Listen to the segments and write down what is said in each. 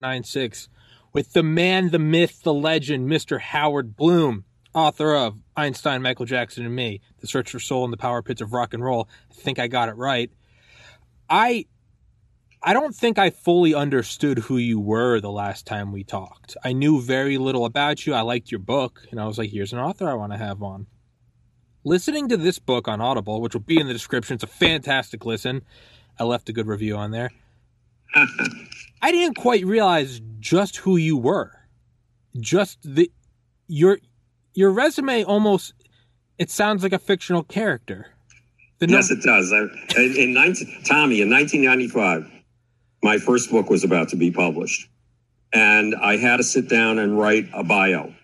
nine six with the man, the myth, the legend, Mr. Howard Bloom, author of Einstein, Michael Jackson, and Me, The Search for Soul in the Power Pits of Rock and Roll. I think I got it right. I I don't think I fully understood who you were the last time we talked. I knew very little about you. I liked your book, and I was like, here's an author I want to have on. Listening to this book on Audible, which will be in the description, it's a fantastic listen. I left a good review on there. I didn't quite realize just who you were. Just the your your resume almost it sounds like a fictional character. Yes, it does. I, in, in 19, Tommy, in 1995, my first book was about to be published, and I had to sit down and write a bio.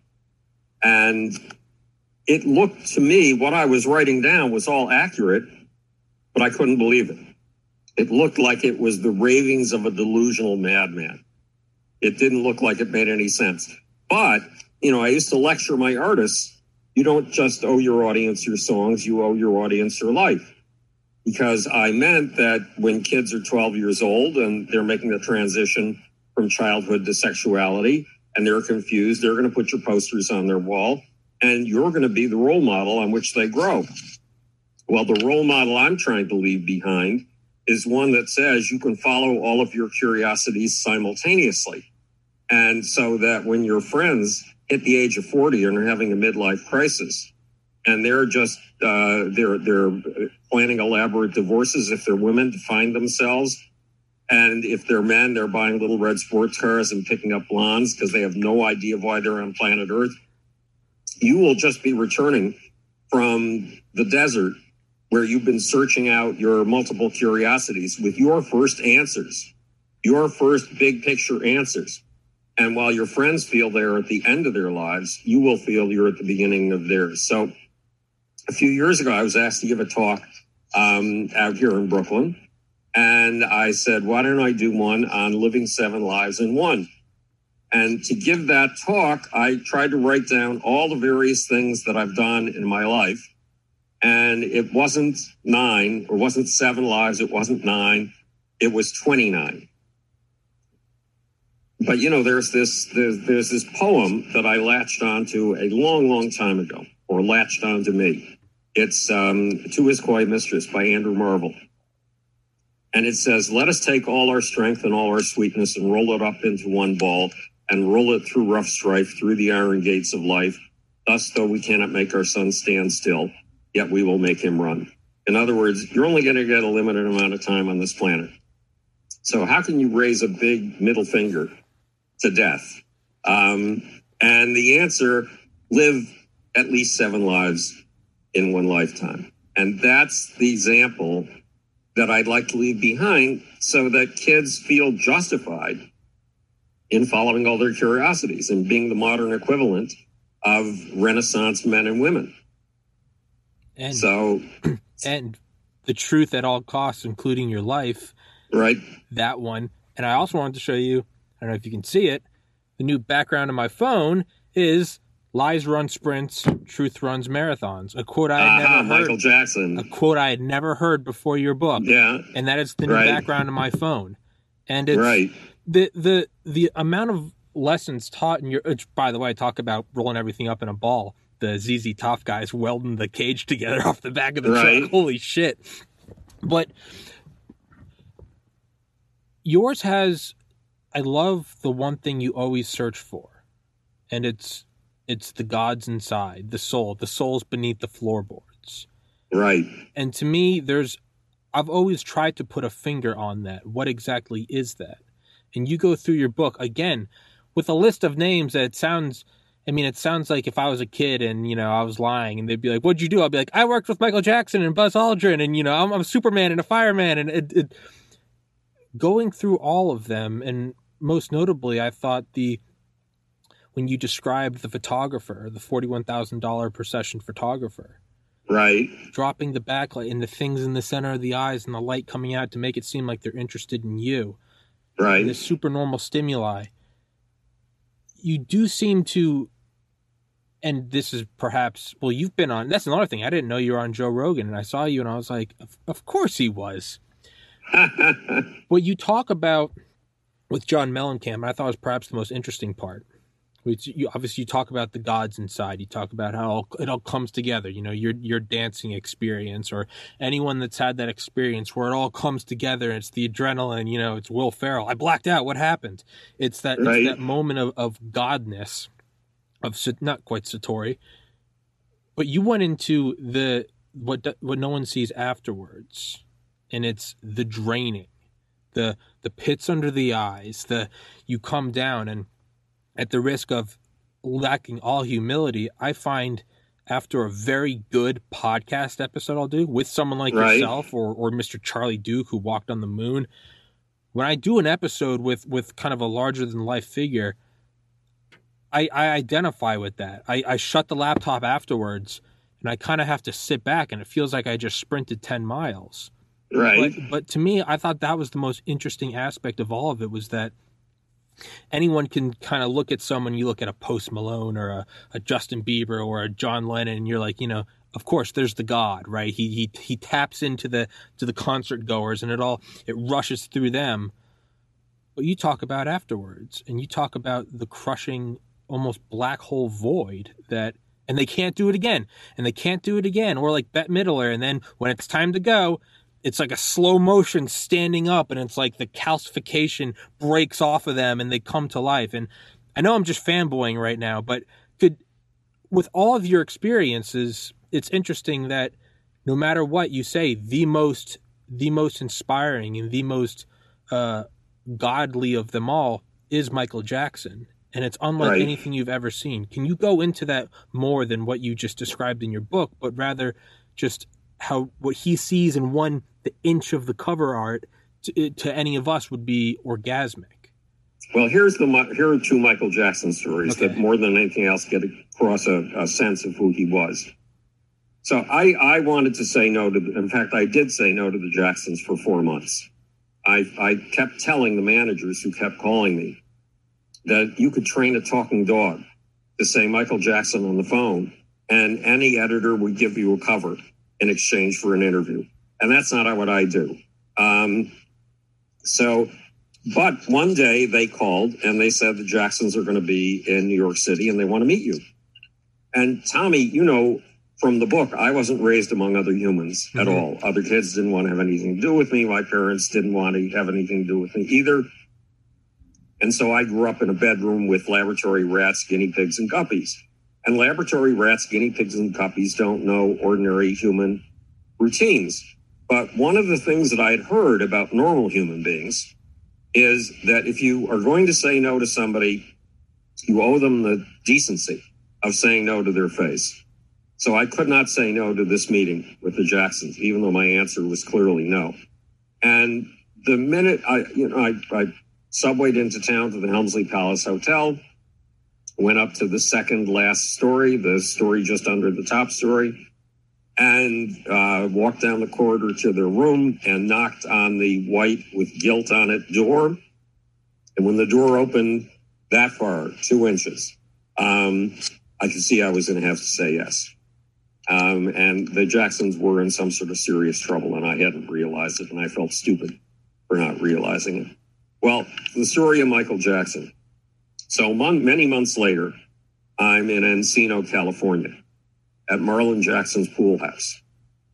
And it looked to me what I was writing down was all accurate, but I couldn't believe it. It looked like it was the ravings of a delusional madman. It didn't look like it made any sense. But, you know, I used to lecture my artists. You don't just owe your audience your songs, you owe your audience your life. Because I meant that when kids are 12 years old and they're making the transition from childhood to sexuality and they're confused, they're going to put your posters on their wall and you're going to be the role model on which they grow. Well, the role model I'm trying to leave behind is one that says you can follow all of your curiosities simultaneously. And so that when your friends hit the age of 40 and are having a midlife crisis, and they're just uh, they're they're planning elaborate divorces if they're women to find themselves, and if they're men, they're buying little red sports cars and picking up blondes because they have no idea why they're on planet Earth. You will just be returning from the desert where you've been searching out your multiple curiosities with your first answers, your first big picture answers. And while your friends feel they're at the end of their lives, you will feel you're at the beginning of theirs. So a few years ago, I was asked to give a talk um, out here in Brooklyn. And I said, why don't I do one on living seven lives in one? And to give that talk, I tried to write down all the various things that I've done in my life and it wasn't nine or wasn't seven lives. It wasn't nine. It was 29. But you know, there's this, there's, there's this poem that I latched onto a long, long time ago or latched onto me. It's, um, To His Coy Mistress by Andrew Marvell. And it says, let us take all our strength and all our sweetness and roll it up into one ball and roll it through rough strife through the iron gates of life. Thus, though we cannot make our sun stand still, yet we will make him run. In other words, you're only going to get a limited amount of time on this planet. So how can you raise a big middle finger to death? Um, and the answer, live at least seven lives in one lifetime. And that's the example that I'd like to leave behind so that kids feel justified in following all their curiosities and being the modern equivalent of Renaissance men and women. And so, and the truth at all costs, including your life. Right. That one. And I also wanted to show you, I don't know if you can see it, the new background on my phone is lies run sprints, truth runs marathons. A quote I had uh-huh, never heard. Michael Jackson. A quote I had never heard before your book. Yeah. And that is the new right. background on my phone. And it's right. the the the amount of lessons taught in your which by the way, I talk about rolling everything up in a ball the ZZ Top guys welding the cage together off the back of the right. truck. Holy shit. But yours has I love the one thing you always search for. And it's it's the gods inside, the soul, the souls beneath the floorboards. Right. And to me there's I've always tried to put a finger on that. What exactly is that? And you go through your book again with a list of names that sounds I mean, it sounds like if I was a kid and, you know, I was lying and they'd be like, what'd you do? I'd be like, I worked with Michael Jackson and Buzz Aldrin and, you know, I'm, I'm a Superman and a fireman. And it, it, going through all of them, and most notably, I thought the, when you described the photographer, the $41,000 per session photographer. Right. Dropping the backlight and the things in the center of the eyes and the light coming out to make it seem like they're interested in you. Right. The super normal stimuli. You do seem to and this is perhaps well you've been on that's another thing i didn't know you were on joe rogan and i saw you and i was like of, of course he was what you talk about with John Mellencamp, I thought was perhaps the most interesting part. Which you, obviously you talk about the gods inside. You talk about how it all comes together. You know your your dancing experience, or anyone that's had that experience where it all comes together. It's the adrenaline. You know, it's Will Ferrell. I blacked out. What happened? It's that right. it's that moment of of godness, of not quite Satori, but you went into the what what no one sees afterwards, and it's the draining, the the pits under the eyes, the you come down and at the risk of lacking all humility, I find after a very good podcast episode I'll do with someone like right. yourself or, or Mr. Charlie Duke who walked on the moon, when I do an episode with with kind of a larger than life figure, I, I identify with that. I, I shut the laptop afterwards and I kind of have to sit back and it feels like I just sprinted 10 miles. Right. But, but to me, I thought that was the most interesting aspect of all of it was that anyone can kind of look at someone. You look at a Post Malone or a, a Justin Bieber or a John Lennon, and you're like, you know, of course, there's the God, right? He he he taps into the to the concert goers, and it all it rushes through them. But you talk about afterwards, and you talk about the crushing, almost black hole void that, and they can't do it again, and they can't do it again, or like Bette Midler, and then when it's time to go, it's like a slow motion standing up and it's like the calcification breaks off of them and they come to life. And i know i'm just fanboying right now but could with all of your experiences it's interesting that no matter what you say the most the most inspiring and the most uh, godly of them all is michael jackson and it's unlike right. anything you've ever seen can you go into that more than what you just described in your book but rather just how what he sees in one the inch of the cover art to, eh, to any of us would be orgasmic. Well, here's the here are two Michael Jackson stories okay. that more than anything else get across a, a, sense of who he was. So I I wanted to say no to. In fact, I did say no to the Jacksons for four months. I I kept telling the managers who kept calling me that you could train a talking dog to say Michael Jackson on the phone, and any editor would give you a cover in exchange for an interview and that's not what I do. Um, so, but one day they called and they said the Jacksons are going to be in New York City and they want to meet you. And Tommy, you know, from the book, I wasn't raised among other humans mm-hmm. at all. Other kids didn't want to have anything to do with me. My parents didn't want to have anything to do with me either. And so I grew up in a bedroom with laboratory rats, guinea pigs, and guppies. And laboratory rats, guinea pigs, and guppies don't know ordinary human routines. But one of the things that I had heard about normal human beings is that if you are going to say no to somebody, you owe them the decency of saying no to their face. So I could not say no to this meeting with the Jacksons, even though my answer was clearly no. And the minute I, you know, I, I subwayed into town to the Helmsley Palace Hotel, went up to the second last story, the story just under the top story, and uh, walked down the corridor to their room and knocked on the white with gilt on it door. And when the door opened that far, two inches, um, I could see I was going to have to say yes. Um, and the Jacksons were in some sort of serious trouble, and I hadn't realized it, and I felt stupid for not realizing it. Well, the story of Michael Jackson. So many months later, I'm in Encino, California at Marlon Jackson's pool house.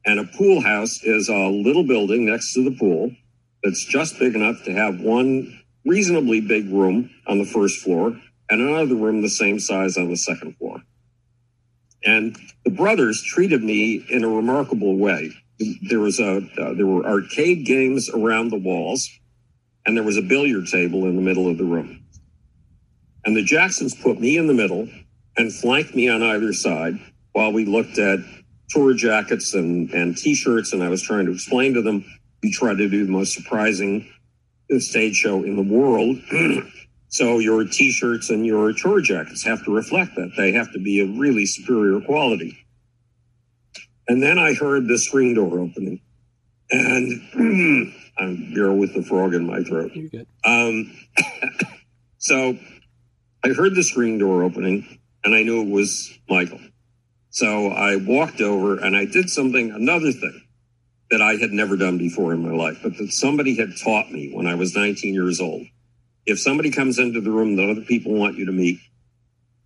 And a pool house is a little building next to the pool that's just big enough to have one reasonably big room on the first floor and another room the same size on the second floor. And the brothers treated me in a remarkable way. There was a uh, there were arcade games around the walls, and there was a billiard table in the middle of the room. And the Jacksons put me in the middle and flanked me on either side while we looked at tour jackets and, and t-shirts and I was trying to explain to them, we try to do the most surprising stage show in the world. so your t-shirts and your tour jackets have to reflect that. They have to be of really superior quality. And then I heard the screen door opening and I'm here with the frog in my throat. You're good. Um, so I heard the screen door opening and I knew it was Michael. So I walked over and I did something, another thing that I had never done before in my life, but that somebody had taught me when I was 19 years old If somebody comes into the room that other people want you to meet,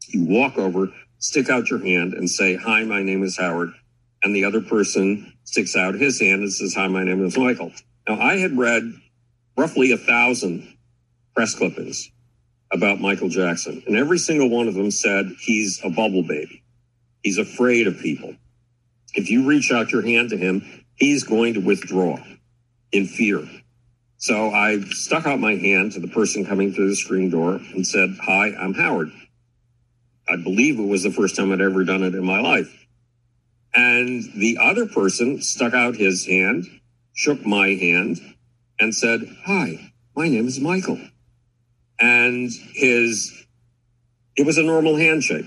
you walk over, stick out your hand and say, Hi, my name is Howard. And the other person sticks out his hand and says, Hi, my name is Michael. Now, I had read roughly a thousand press clippings about Michael Jackson, and every single one of them said he's a bubble baby. He's afraid of people. If you reach out your hand to him, he's going to withdraw in fear. So I stuck out my hand to the person coming through the screen door and said, Hi, I'm Howard. I believe it was the first time I'd ever done it in my life. And the other person stuck out his hand, shook my hand, and said, Hi, my name is Michael. And his, it was a normal handshake.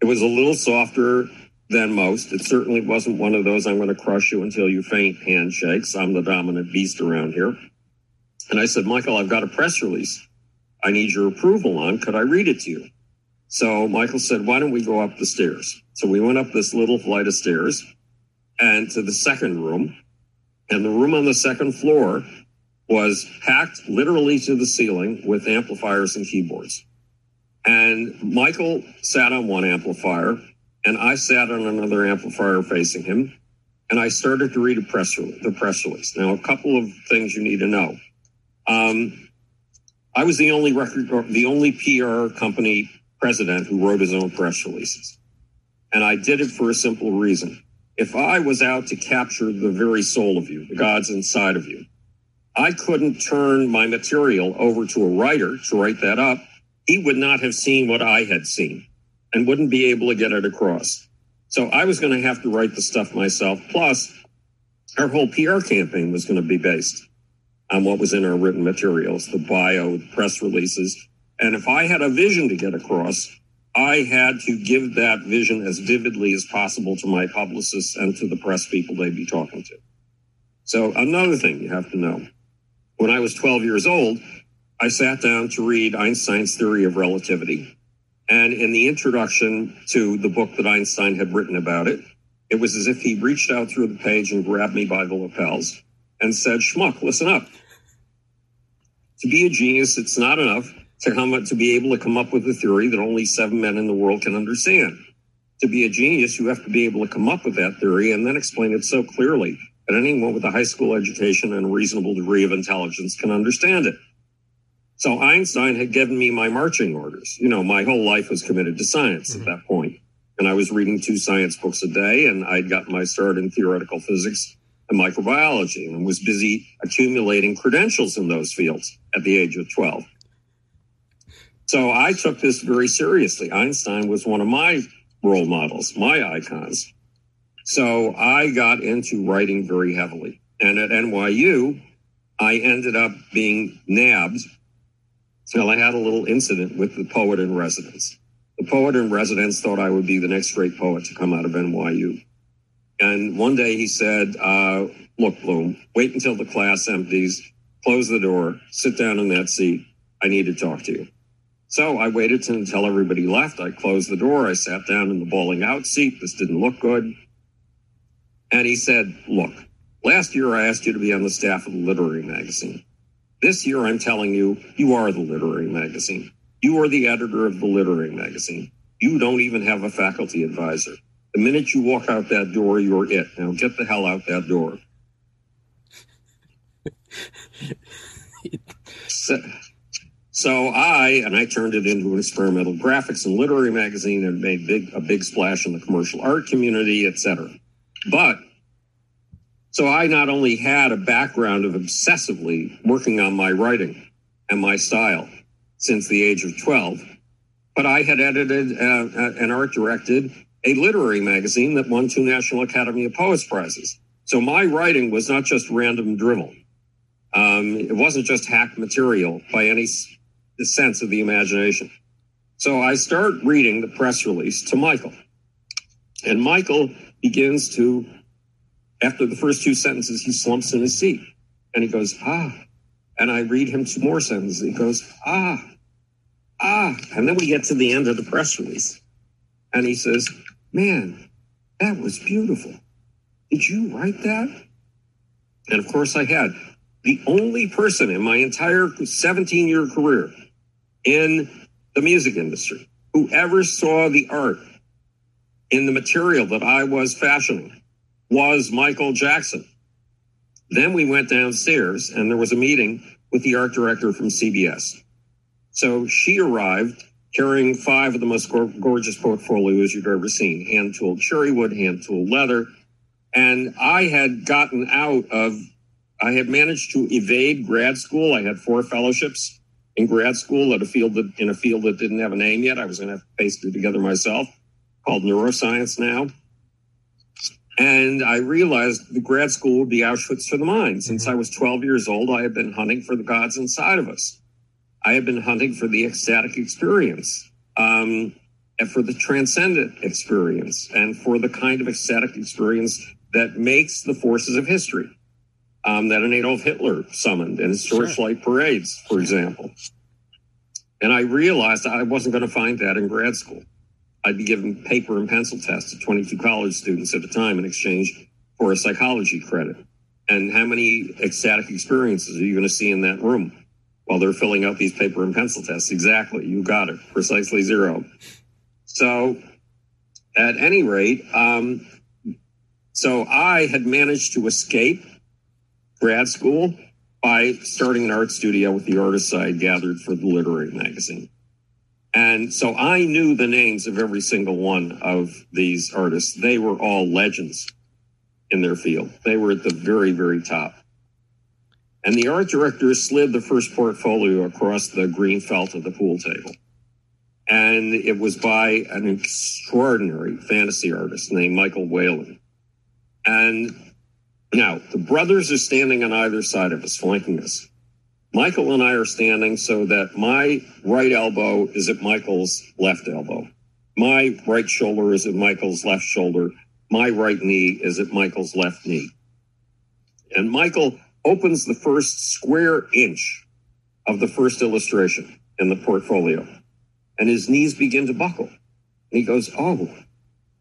It was a little softer than most. It certainly wasn't one of those I'm going to crush you until you faint handshakes. I'm the dominant beast around here. And I said, Michael, I've got a press release I need your approval on. Could I read it to you? So Michael said, why don't we go up the stairs? So we went up this little flight of stairs and to the second room. And the room on the second floor was packed literally to the ceiling with amplifiers and keyboards. And Michael sat on one amplifier and I sat on another amplifier facing him. And I started to read a press release, the press release. Now, a couple of things you need to know. Um, I was the only record, the only PR company president who wrote his own press releases. And I did it for a simple reason. If I was out to capture the very soul of you, the God's inside of you, I couldn't turn my material over to a writer to write that up. He would not have seen what I had seen and wouldn't be able to get it across. So I was going to have to write the stuff myself. Plus, our whole PR campaign was going to be based on what was in our written materials, the bio, press releases. And if I had a vision to get across, I had to give that vision as vividly as possible to my publicists and to the press people they'd be talking to. So another thing you have to know. When I was 12 years old, I sat down to read Einstein's theory of relativity. And in the introduction to the book that Einstein had written about it, it was as if he reached out through the page and grabbed me by the lapels and said, Schmuck, listen up. To be a genius, it's not enough to come to be able to come up with a theory that only seven men in the world can understand. To be a genius, you have to be able to come up with that theory and then explain it so clearly that anyone with a high school education and a reasonable degree of intelligence can understand it. So Einstein had given me my marching orders. You know, my whole life was committed to science mm-hmm. at that point. And I was reading two science books a day and I'd gotten my start in theoretical physics and microbiology and was busy accumulating credentials in those fields at the age of 12. So I took this very seriously. Einstein was one of my role models, my icons. So I got into writing very heavily. And at NYU, I ended up being nabbed well, I had a little incident with the poet in residence. The poet in residence thought I would be the next great poet to come out of NYU. And one day he said, uh, look, Bloom, wait until the class empties, close the door, sit down in that seat. I need to talk to you. So I waited until everybody left. I closed the door. I sat down in the bowling out seat. This didn't look good. And he said, look, last year I asked you to be on the staff of the literary magazine. This year, I'm telling you, you are the literary magazine. You are the editor of the literary magazine. You don't even have a faculty advisor. The minute you walk out that door, you're it. Now get the hell out that door. so, so, I and I turned it into an experimental graphics and literary magazine and made big a big splash in the commercial art community, etc. But so I not only had a background of obsessively working on my writing and my style since the age of 12, but I had edited uh, and art directed a literary magazine that won two National Academy of Poets prizes. So my writing was not just random drivel. Um, it wasn't just hack material by any sense of the imagination. So I start reading the press release to Michael. And Michael begins to after the first two sentences, he slumps in his seat and he goes, ah. And I read him two more sentences. He goes, ah, ah. And then we get to the end of the press release. And he says, man, that was beautiful. Did you write that? And of course I had. the only person in my entire 17 year career in the music industry who ever saw the art in the material that I was fashioning was Michael Jackson. Then we went downstairs and there was a meeting with the art director from CBS. So she arrived carrying five of the most gorgeous portfolios you've ever seen hand tooled cherry wood, hand tooled leather. And I had gotten out of, I had managed to evade grad school. I had four fellowships in grad school at a field that, in a field that didn't have a name yet. I was going to have to paste it together myself called neuroscience now. And I realized the grad school would be Auschwitz for the mind. Since I was 12 years old, I had been hunting for the gods inside of us. I have been hunting for the ecstatic experience, um, and for the transcendent experience, and for the kind of ecstatic experience that makes the forces of history um, that an Adolf Hitler summoned in his torchlight sure. parades, for example. And I realized I wasn't going to find that in grad school. I'd be given paper and pencil tests to 22 college students at a time in exchange for a psychology credit. And how many ecstatic experiences are you going to see in that room? while they're filling out these paper and pencil tests. Exactly. You got it. Precisely zero. So at any rate, um, so I had managed to escape grad school by starting an art studio with the artists I had gathered for the literary magazine. And so I knew the names of every single one of these artists. They were all legends in their field. They were at the very, very top. And the art director slid the first portfolio across the green felt of the pool table. And it was by an extraordinary fantasy artist named Michael Whelan. And now the brothers are standing on either side of us, flanking us. Michael and I are standing so that my right elbow is at Michael's left elbow. My right shoulder is at Michael's left shoulder. My right knee is at Michael's left knee. And Michael opens the first square inch of the first illustration in the portfolio, and his knees begin to buckle. And he goes, Oh,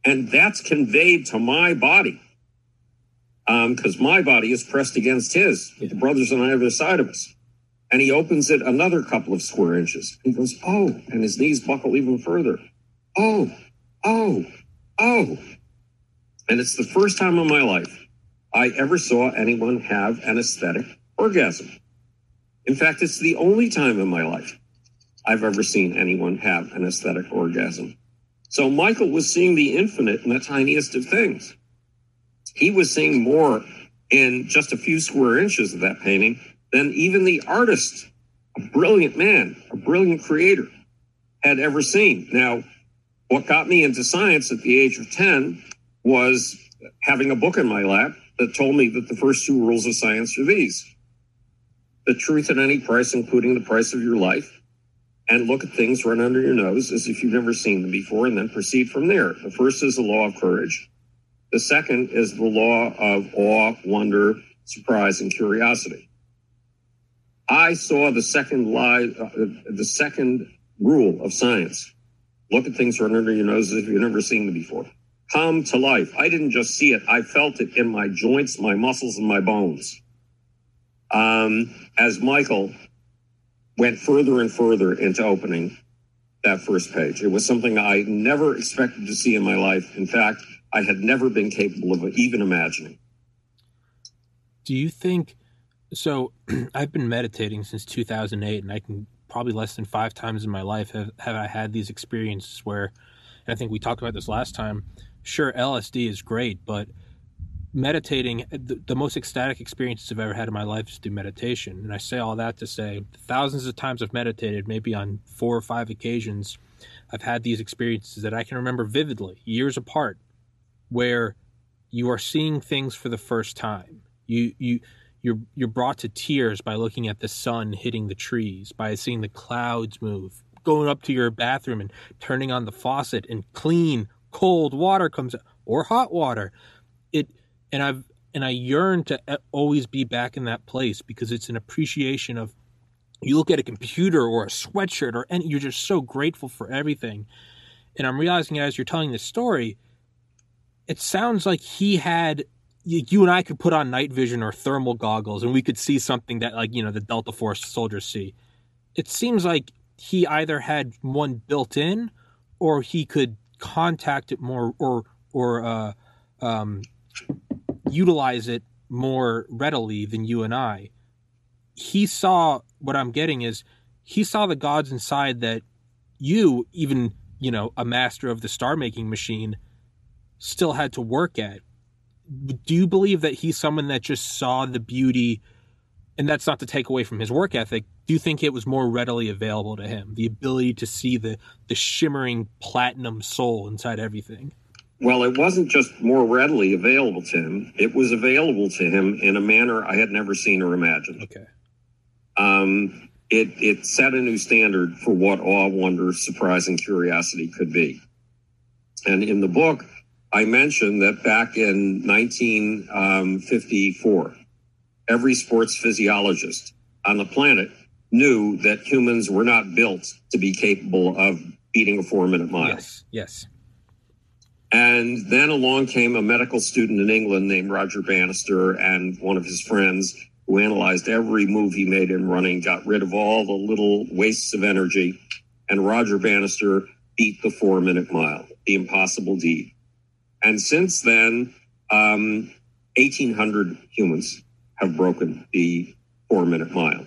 and that's conveyed to my body. Because um, my body is pressed against his, with the brothers on either side of us. And he opens it another couple of square inches. He goes, Oh, and his knees buckle even further. Oh, oh, oh. And it's the first time in my life I ever saw anyone have an aesthetic orgasm. In fact, it's the only time in my life I've ever seen anyone have an aesthetic orgasm. So Michael was seeing the infinite in the tiniest of things. He was seeing more in just a few square inches of that painting than even the artist, a brilliant man, a brilliant creator, had ever seen. Now, what got me into science at the age of 10 was having a book in my lap that told me that the first two rules of science are these the truth at any price, including the price of your life, and look at things run under your nose as if you've never seen them before, and then proceed from there. The first is the law of courage. The second is the law of awe, wonder, surprise, and curiosity. I saw the second lie, uh, the second rule of science. Look at things run under your nose if you've never seen them before come to life. I didn't just see it, I felt it in my joints, my muscles, and my bones. Um, as Michael went further and further into opening that first page, it was something I never expected to see in my life. In fact, I had never been capable of even imagining. Do you think so? I've been meditating since 2008, and I can probably less than five times in my life have, have I had these experiences where, I think we talked about this last time, sure LSD is great, but meditating the, the, most ecstatic experiences I've ever had in my life is through meditation. And I say all that to say thousands of times I've meditated, maybe on four or five occasions, I've had these experiences that I can remember vividly, years apart, where you are seeing things for the first time. You you you're you're brought to tears by looking at the sun hitting the trees, by seeing the clouds move, going up to your bathroom and turning on the faucet and clean cold water comes or hot water. It and I've and I yearn to uh, always be back in that place because it's an appreciation of you look at a computer or a sweatshirt or any you're just so grateful for everything. And I'm realizing as you're telling this story, it sounds like he had you, you and I could put on night vision or thermal goggles and we could see something that like you know the Delta Force soldiers see. It seems like he either had one built in or he could contact it more or or uh, um, utilize it more readily than you and I. He saw what I'm getting is he saw the gods inside that you, even you know, a master of the star making machine, still had to work at. Do you believe that he's someone that just saw the beauty? And that's not to take away from his work ethic. Do you think it was more readily available to him? The ability to see the the shimmering platinum soul inside everything. Well, it wasn't just more readily available to him. It was available to him in a manner I had never seen or imagined. Okay. Um, it, it set a new standard for what awe, wonder, surprise, and curiosity could be. And in the book, I mentioned that back in 1954, every sports physiologist on the planet knew that humans were not built to be capable of beating a four minute mile. Yes, yes. And then along came a medical student in England named Roger Bannister and one of his friends who analyzed every move he made in running, got rid of all the little wastes of energy. And Roger Bannister beat the four minute mile, the impossible deed. And since then, um, 1,800 humans have broken the four minute mile.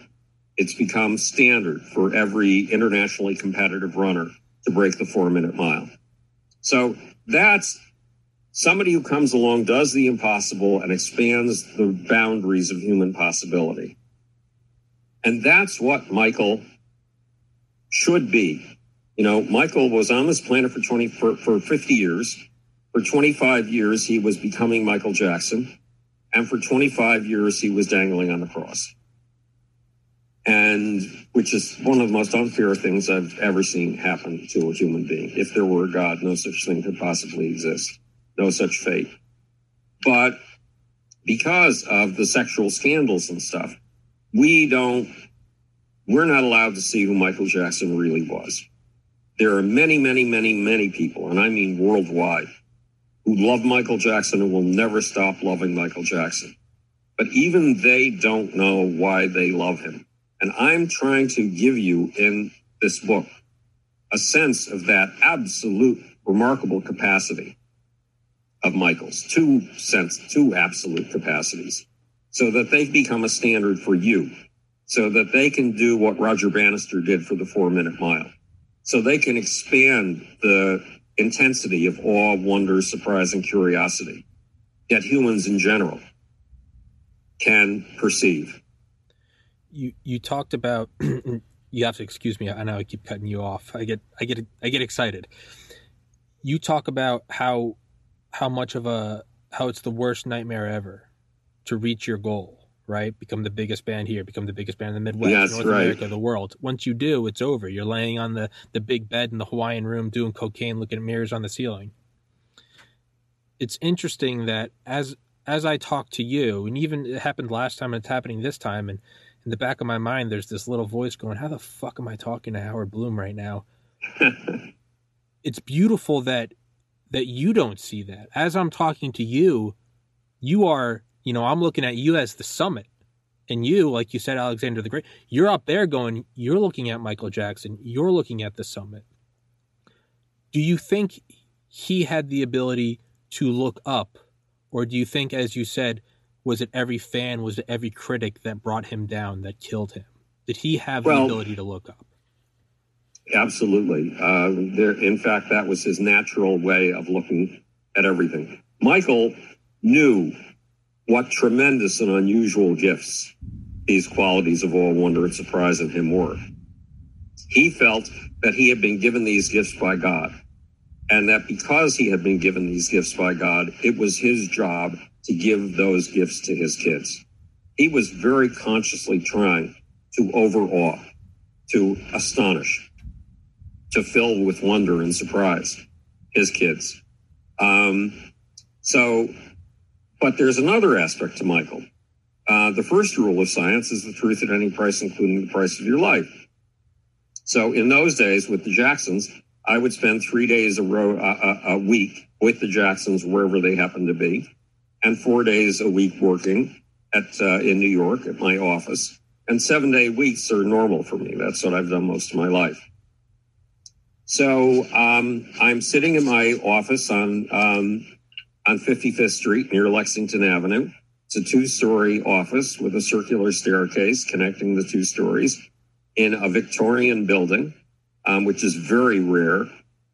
It's become standard for every internationally competitive runner to break the four minute mile. So that's somebody who comes along, does the impossible, and expands the boundaries of human possibility. And that's what Michael should be. You know, Michael was on this planet for 20 for, for 50 years. For 25 years, he was becoming Michael Jackson. And for 25 years, he was dangling on the cross. And which is one of the most unfair things I've ever seen happen to a human being. If there were a God, no such thing could possibly exist. No such fate. But because of the sexual scandals and stuff, we don't, we're not allowed to see who Michael Jackson really was. There are many, many, many, many people, and I mean worldwide, who love Michael Jackson and will never stop loving Michael Jackson. But even they don't know why they love him. And I'm trying to give you in this book a sense of that absolute remarkable capacity of Michael's, two sense, two absolute capacities, so that they become a standard for you, so that they can do what Roger Bannister did for the four minute mile, so they can expand the intensity of awe, wonder, surprise, and curiosity that humans in general can perceive. You you talked about you have to excuse me i know i keep cutting you off. I get i get i get excited. You talk about how how much of a how it's the worst nightmare ever to reach your goal right become the biggest band here become the biggest band in the midwest yes, north right. america the world once you do it's over you're laying on the the big bed in the hawaiian room doing cocaine looking at mirrors on the ceiling it's interesting that as as i talk to you and even it happened last time and it's happening this time and in the back of my mind, there's this little voice going, How the fuck am I talking to Howard Bloom right now? it's beautiful that that you don't see that. As I'm talking to you, you are, you know, I'm looking at you as the summit. And you, like you said, Alexander the Great, you're up there going, you're looking at Michael Jackson, you're looking at the summit. Do you think he had the ability to look up? Or do you think, as you said, was it every fan, was it every critic that brought him down, that killed him? Did he have well, the ability to look up? Absolutely. Uh, there, in fact, that was his natural way of looking at everything. Michael knew what tremendous and unusual gifts these qualities of awe, wonder, and surprise in him were. He felt that he had been given these gifts by God, and that because he had been given these gifts by God, it was his job to give those gifts to his kids. He was very consciously trying to overawe, to astonish, to fill with wonder and surprise his kids. Um, so, but there's another aspect to Michael. Uh, the first rule of science is the truth at any price, including the price of your life. So in those days with the Jacksons, I would spend three days a, row, a, a week with the Jacksons wherever they happened to be and four days a week working at uh, in New York at my office. And seven day weeks are normal for me. That's what I've done most of my life. So um, I'm sitting in my office on um, on 55th Street near Lexington Avenue. It's a two story office with a circular staircase connecting the two stories in a Victorian building, um, which is very rare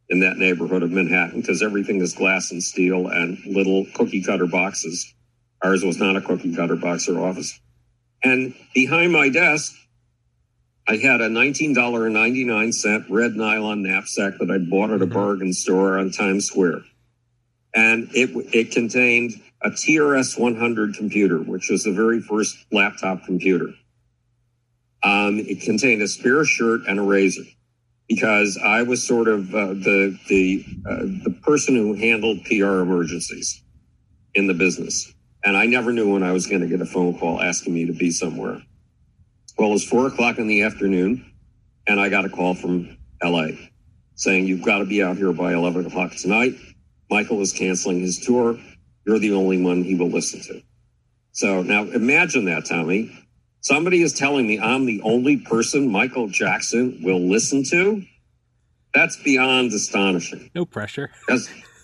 in that neighborhood of Manhattan because everything is glass and steel and little cookie cutter boxes. Ours was not a cookie cutter box or office. And behind my desk, I had a $19.99 red nylon knapsack that I bought at a mm-hmm. bargain store on Times Square. And it, it contained a TRS 100 computer, which was the very first laptop computer. Um, it contained a spare shirt and a razor because I was sort of uh, the the uh, the person who handled PR emergencies in the business, and I never knew when I was going to get a phone call asking me to be somewhere. Well, it was four o'clock in the afternoon, and I got a call from L.A. saying you've got to be out here by eleven o'clock tonight. Michael is canceling his tour. You're the only one he will listen to. So now imagine that, Tommy. Somebody is telling me I'm the only person Michael Jackson will listen to. That's beyond astonishing. No pressure.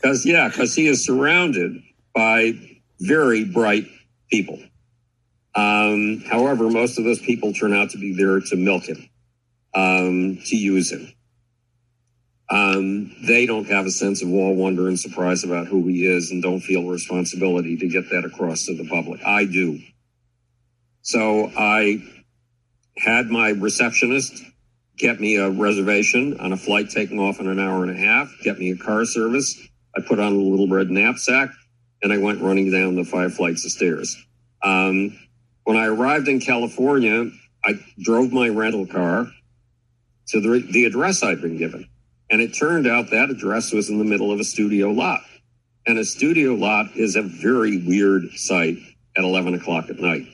Because, yeah, because he is surrounded by very bright people. Um, however, most of those people turn out to be there to milk him, um, to use him. Um, they don't have a sense of awe, wonder, and surprise about who he is and don't feel responsibility to get that across to the public. I do. So I had my receptionist get me a reservation on a flight taking off in an hour and a half, get me a car service. I put on a little red knapsack and I went running down the five flights of stairs. Um, when I arrived in California, I drove my rental car to the, the address I'd been given. And it turned out that address was in the middle of a studio lot. And a studio lot is a very weird site at 11 o'clock at night.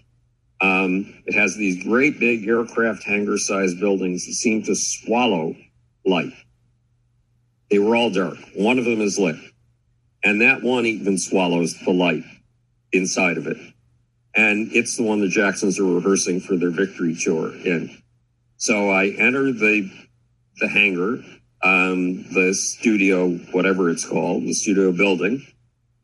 Um, it has these great big aircraft hangar sized buildings that seem to swallow light. They were all dark. One of them is lit. And that one even swallows the light inside of it. And it's the one the Jacksons are rehearsing for their victory tour in. So I enter the, the hangar, um, the studio, whatever it's called, the studio building.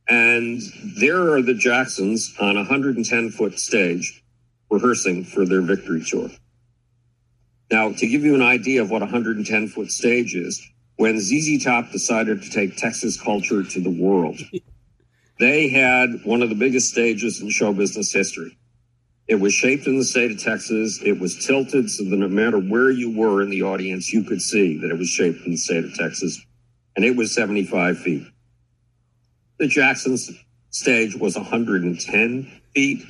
And there are the Jacksons on a 110 foot stage rehearsing for their victory tour. Now, to give you an idea of what a 110 foot stage is, when ZZ Top decided to take Texas culture to the world, they had one of the biggest stages in show business history. It was shaped in the state of Texas. It was tilted so that no matter where you were in the audience, you could see that it was shaped in the state of Texas. And it was 75 feet. The Jackson's stage was 110 feet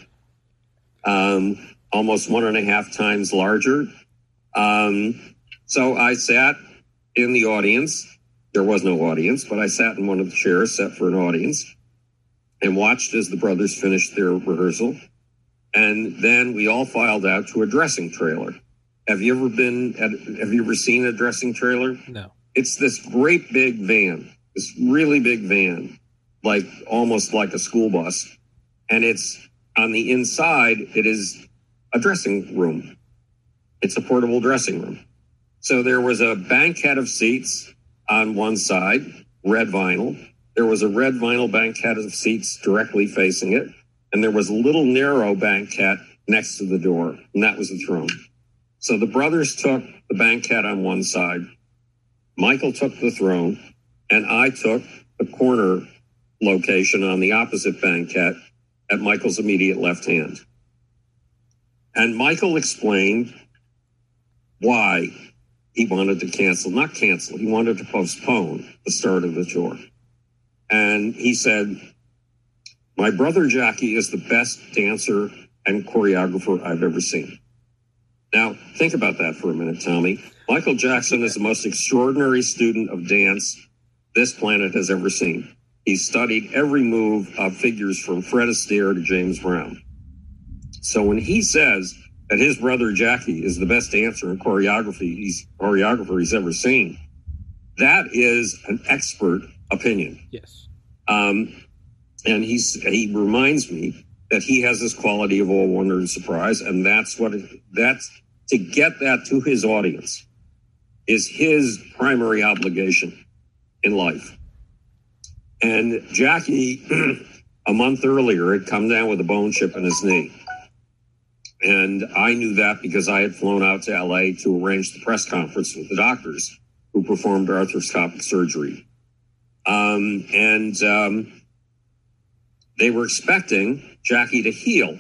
um, almost one and a half times larger. Um, so I sat in the audience. There was no audience, but I sat in one of the chairs set for an audience and watched as the brothers finished their rehearsal. And then we all filed out to a dressing trailer. Have you ever been at, have you ever seen a dressing trailer? No. It's this great big van, this really big van, like almost like a school bus. And it's on the inside, it is a dressing room. It's a portable dressing room. So there was a banquette of seats on one side, red vinyl. There was a red vinyl banquette of seats directly facing it. And there was a little narrow banquette next to the door, and that was the throne. So the brothers took the banquette on one side. Michael took the throne, and I took the corner location on the opposite banquette at Michael's immediate left hand. And Michael explained why he wanted to cancel, not cancel, he wanted to postpone the start of the tour. And he said, My brother Jackie is the best dancer and choreographer I've ever seen. Now, think about that for a minute, Tommy. Michael Jackson is the most extraordinary student of dance this planet has ever seen. He studied every move of figures from Fred Astaire to James Brown. So when he says that his brother Jackie is the best dancer and choreography he's choreographer he's ever seen, that is an expert opinion. Yes. Um, And he's, he reminds me that he has this quality of all wonder, and surprise. And that's what, that's to get that to his audience is his primary obligation in life. And Jackie, a month earlier, had come down with a bone chip in his knee. And I knew that because I had flown out to LA to arrange the press conference with the doctors who performed arthroscopic surgery. Um, and um, they were expecting Jackie to heal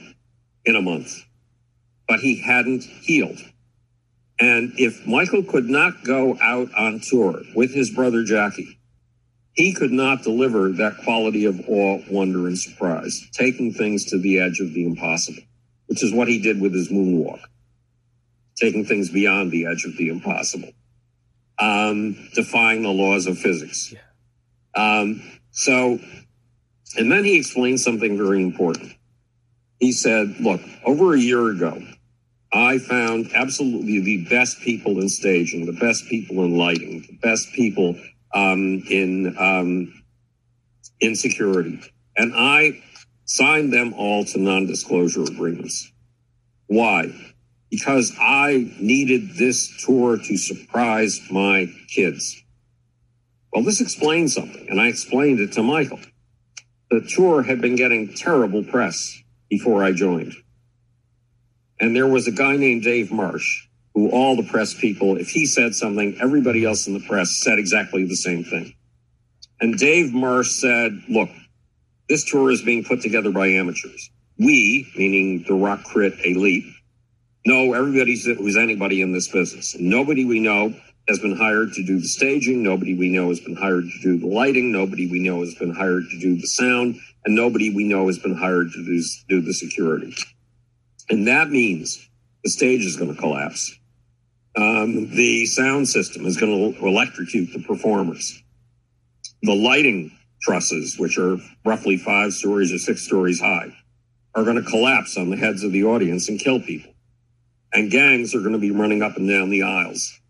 in a month, but he hadn't healed. And if Michael could not go out on tour with his brother Jackie, he could not deliver that quality of awe, wonder, and surprise, taking things to the edge of the impossible, which is what he did with his moonwalk, taking things beyond the edge of the impossible, um, defying the laws of physics. Um, so, and then he explained something very important. He said, look, over a year ago, I found absolutely the best people in staging, the best people in lighting, the best people um, in um, in security, and I signed them all to non-disclosure agreements. Why? Because I needed this tour to surprise my kids. Well, this explains something, and I explained it to Michael. The tour had been getting terrible press before I joined. And there was a guy named Dave Marsh who all the press people, if he said something, everybody else in the press said exactly the same thing. And Dave Marsh said, look, this tour is being put together by amateurs. We, meaning the rock crit elite, know everybody who's anybody in this business. Nobody we know has been hired to do the staging. Nobody we know has been hired to do the lighting. Nobody we know has been hired to do the sound. And nobody we know has been hired to do, do the security. And that means the stage is going to collapse. Um, the sound system is going to electrocute the performers. The lighting trusses, which are roughly five stories or six stories high, are going to collapse on the heads of the audience and kill people. And gangs are going to be running up and down the aisles,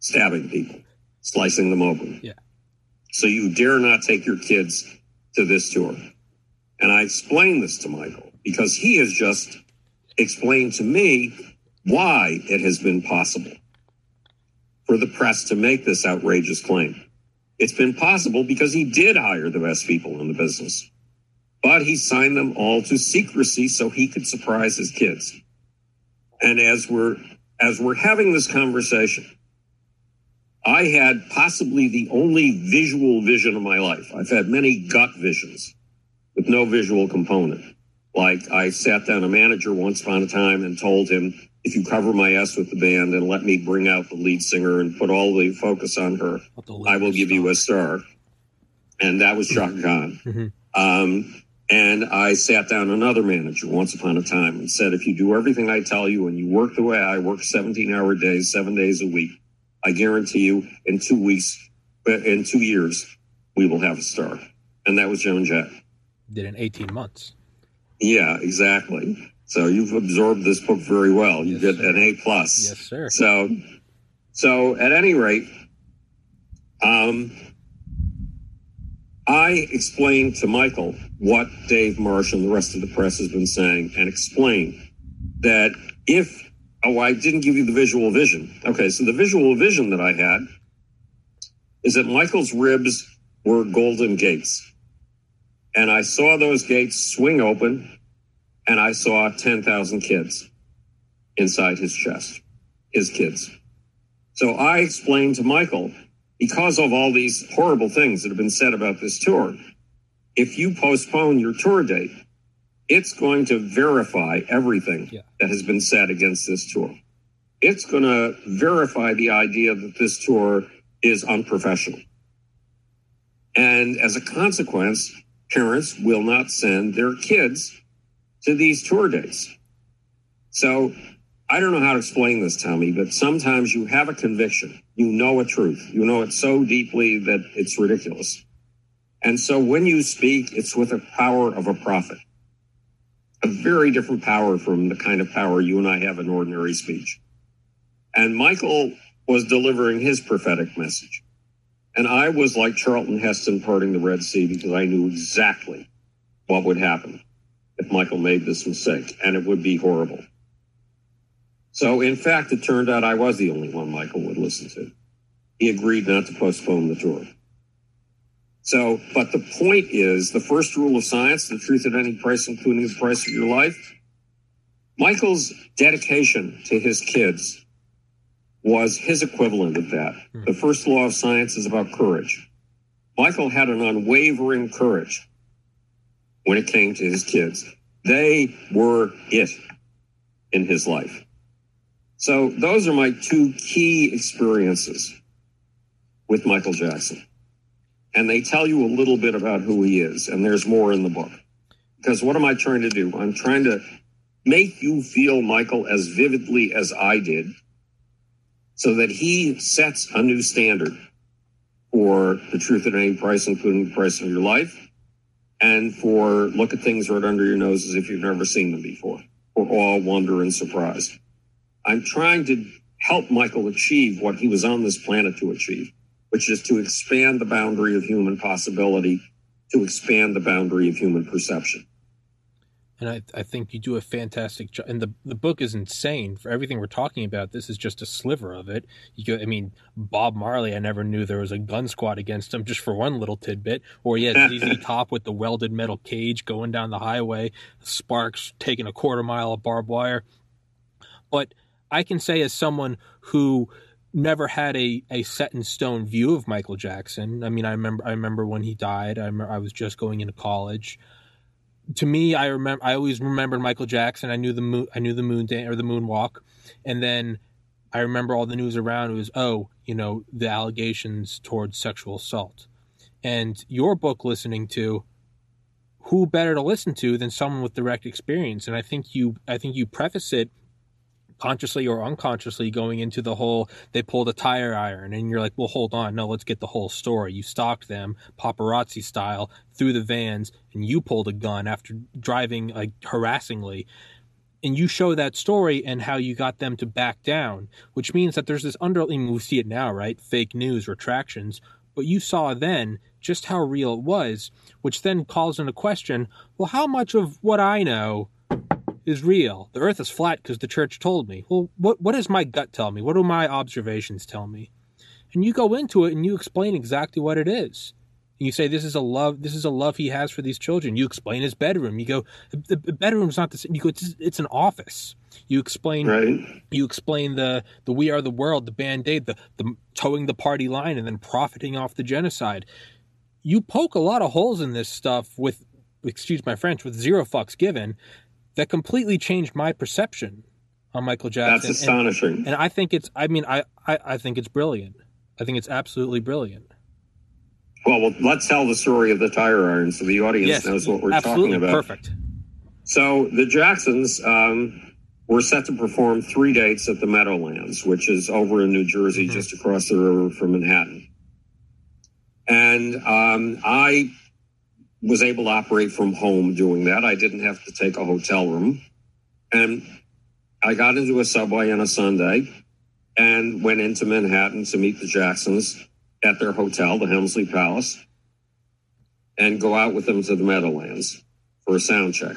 stabbing people, slicing them open. Yeah. So you dare not take your kids to this tour. And I explained this to Michael because he has just explained to me why it has been possible for the press to make this outrageous claim. It's been possible because he did hire the best people in the business, but he signed them all to secrecy so he could surprise his kids. And as we're as we're having this conversation, I had possibly the only visual vision of my life. I've had many gut visions with no visual component. Like I sat down a manager once upon a time and told him, if you cover my ass with the band and let me bring out the lead singer and put all the focus on her, I will give you a star. And that was Chaka Khan. Mm-hmm. Um, and I sat down another manager once upon a time and said, if you do everything I tell you and you work the way I work 17 hour days, seven days a week, I guarantee you in two weeks, in two years, we will have a star. And that was Joan Jett. Did in 18 months. Yeah, exactly. So you've absorbed this book very well. You Yes, get an A plus. Yes, sir. So, so at any rate, um, I explained to Michael what Dave Marsh and the rest of the press has been saying, and explained that if oh, I didn't give you the visual vision. Okay, so the visual vision that I had is that Michael's ribs were golden gates, and I saw those gates swing open, and I saw ten thousand kids inside his chest, his kids. So I explained to Michael, because of all these horrible things that have been said about this tour, if you postpone your tour date, it's going to verify everything Yeah. that has been said against this tour. It's going to verify the idea that this tour is unprofessional. And as a consequence, parents will not send their kids to these tour dates. So I don't know how to explain this, Tommy, but sometimes you have a conviction. You know a truth. You know it so deeply that it's ridiculous. And so when you speak, it's with the power of a prophet. A very different power from the kind of power you and I have in ordinary speech. And Michael was delivering his prophetic message. And I was like Charlton Heston parting the Red Sea because I knew exactly what would happen if Michael made this mistake, and it would be horrible. So, in fact, it turned out I was the only one Michael would listen to. He agreed not to postpone the tour. So, but the point is the first rule of science, the truth at any price, including the price of your life. Michael's dedication to his kids was his equivalent of that. Hmm. The first law of science is about courage. Michael had an unwavering courage when it came to his kids. They were it in his life. So those are my two key experiences with Michael Jackson. And they tell you a little bit about who he is. And there's more in the book. Because what am I trying to do? I'm trying to make you feel Michael as vividly as I did so that he sets a new standard for the truth at any price, including the price of your life, and for look at things right under your nose as if you've never seen them before, for all wonder and surprise. I'm trying to help Michael achieve what he was on this planet to achieve, which is to expand the boundary of human possibility, to expand the boundary of human perception and I, I think you do a fantastic job. And the the book is insane for everything we're talking about. This is just a sliver of it. You go, I mean, Bob Marley. I never knew there was a gun squad against him, just for one little tidbit. Or yeah, ZZ Top with the welded metal cage going down the highway, sparks taking a quarter mile of barbed wire. But I can say, as someone who never had a, a set in stone view of Michael Jackson. I mean, I remember I remember when he died. I remember I was just going into college to me, I remember I always remembered Michael Jackson. I knew the moon, I knew the moon day or the moonwalk, and then I remember all the news around. It was oh, you know, the allegations towards sexual assault, and your book listening to. Who better to listen to than someone with direct experience? And I think you, I think you preface it consciously or unconsciously going into the whole they pulled a tire iron and you're like well hold on. No let's get the whole story. You stalked them paparazzi style through the vans and you pulled a gun after driving like harassingly. And you show that story and how you got them to back down which means that there's this underlying we see it now right? Fake news retractions. But you saw then just how real it was which then calls into question well how much of what i know is real. The earth is flat because the church told me. Well, what, what does my gut tell me? What do my observations tell me? And you go into it and you explain exactly what it is. And you say this is a love. This is a love he has for these children. You explain his bedroom. You go, the, the bedroom's not the same. You go, it's, it's an office. You explain. Right. You explain the the We Are the World, the Band Aid, the the towing the party line, and then profiting off the genocide. You poke a lot of holes in this stuff with, excuse my French, with zero fucks given that completely changed my perception on Michael Jackson. That's astonishing. And, and I think it's, I mean, I, I, I, think it's brilliant. I think it's absolutely brilliant. Well, well, let's tell the story of the tire iron so the audience yes, knows what we're talking about. Perfect. So the Jacksons um, were set to perform three dates at the Meadowlands, which is over in New Jersey, mm-hmm. just across the river from Manhattan. And um, I was able to operate from home doing that. I didn't have to take a hotel room. And I got into a subway on a Sunday and went into Manhattan to meet the Jacksons at their hotel, the Helmsley Palace, and go out with them to the Meadowlands for a sound check.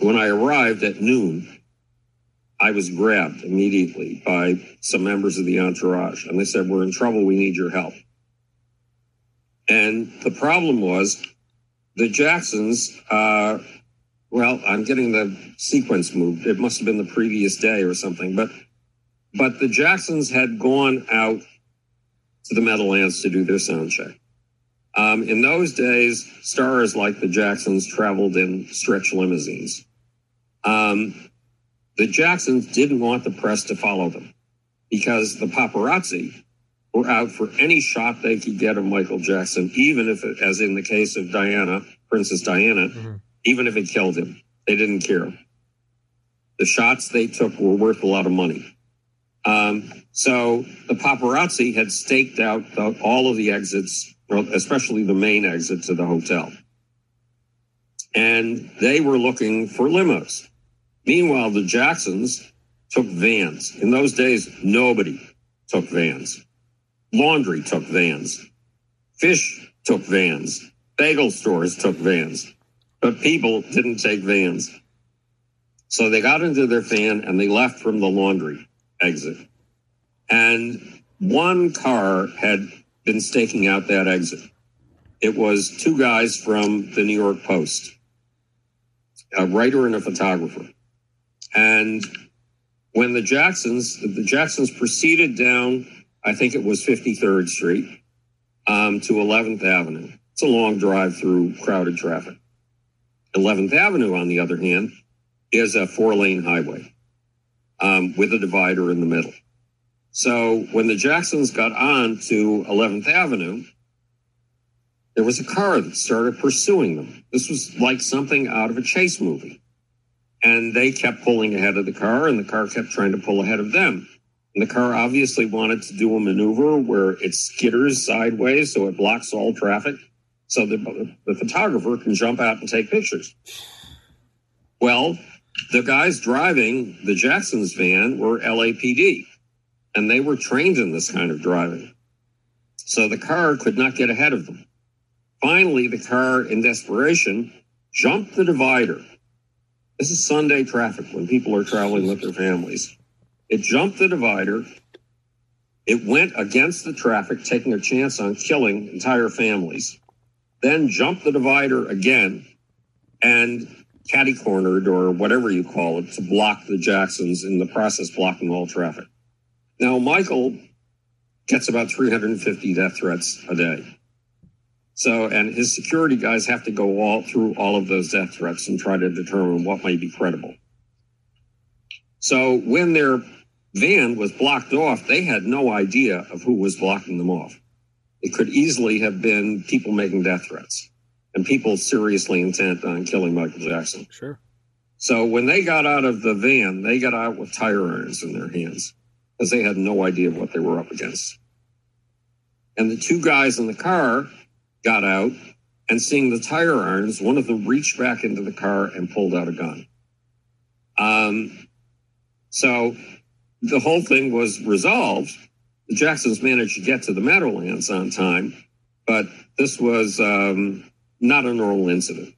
When I arrived at noon, I was grabbed immediately by some members of the entourage, and they said, We're in trouble. We need your help. And the problem was the Jacksons, uh, well, I'm getting the sequence moved. It must have been the previous day or something, but but the Jacksons had gone out to the Meadowlands to do their sound check. Um, in those days, stars like the Jacksons traveled in stretch limousines. Um, the Jacksons didn't want the press to follow them because the paparazzi were out for any shot they could get of Michael Jackson, even if, it, as in the case of Diana, Princess Diana, mm-hmm. even if it killed him. They didn't care. The shots they took were worth a lot of money. Um, so the paparazzi had staked out the, all of the exits, especially the main exit to the hotel. And they were looking for limos. Meanwhile, the Jacksons took vans. In those days, nobody took vans. Laundry took vans. Fish took vans. Bagel stores took vans. but people didn't take vans. So they got into their van and they left from the laundry exit. And one car had been staking out that exit. It was two guys from the New York Post, a writer and a photographer. And when the Jacksons, the Jacksons proceeded down, I think it was 53rd Street um, to 11th Avenue. It's a long drive through crowded traffic. 11th Avenue, on the other hand, is a four lane highway um, with a divider in the middle. So when the Jacksons got on to 11th Avenue, there was a car that started pursuing them. This was like something out of a chase movie. And they kept pulling ahead of the car, and the car kept trying to pull ahead of them. And the car obviously wanted to do a maneuver where it skitters sideways so it blocks all traffic so the, the photographer can jump out and take pictures. Well, the guys driving the Jacksons van were LAPD, and they were trained in this kind of driving. So the car could not get ahead of them. Finally, the car, in desperation, jumped the divider. This is Sunday traffic when people are traveling with their families. It jumped the divider. It went against the traffic, taking a chance on killing entire families then jumped the divider again and catty cornered or whatever you call it to block the Jacksons in the process blocking all traffic. Now, Michael gets about 350 death threats a day. So, and his security guys have to go all through all of those death threats and try to determine what might be credible. So when their van was blocked off, they had no idea of who was blocking them off. It could easily have been people making death threats and people seriously intent on killing Michael Jackson. Sure. So when they got out of the van, they got out with tire irons in their hands because they had no idea what they were up against. And the two guys in the car got out and seeing the tire irons, one of them reached back into the car and pulled out a gun. Um, so the whole thing was resolved the Jacksons managed to get to the Meadowlands on time, but this was um, not a normal incident.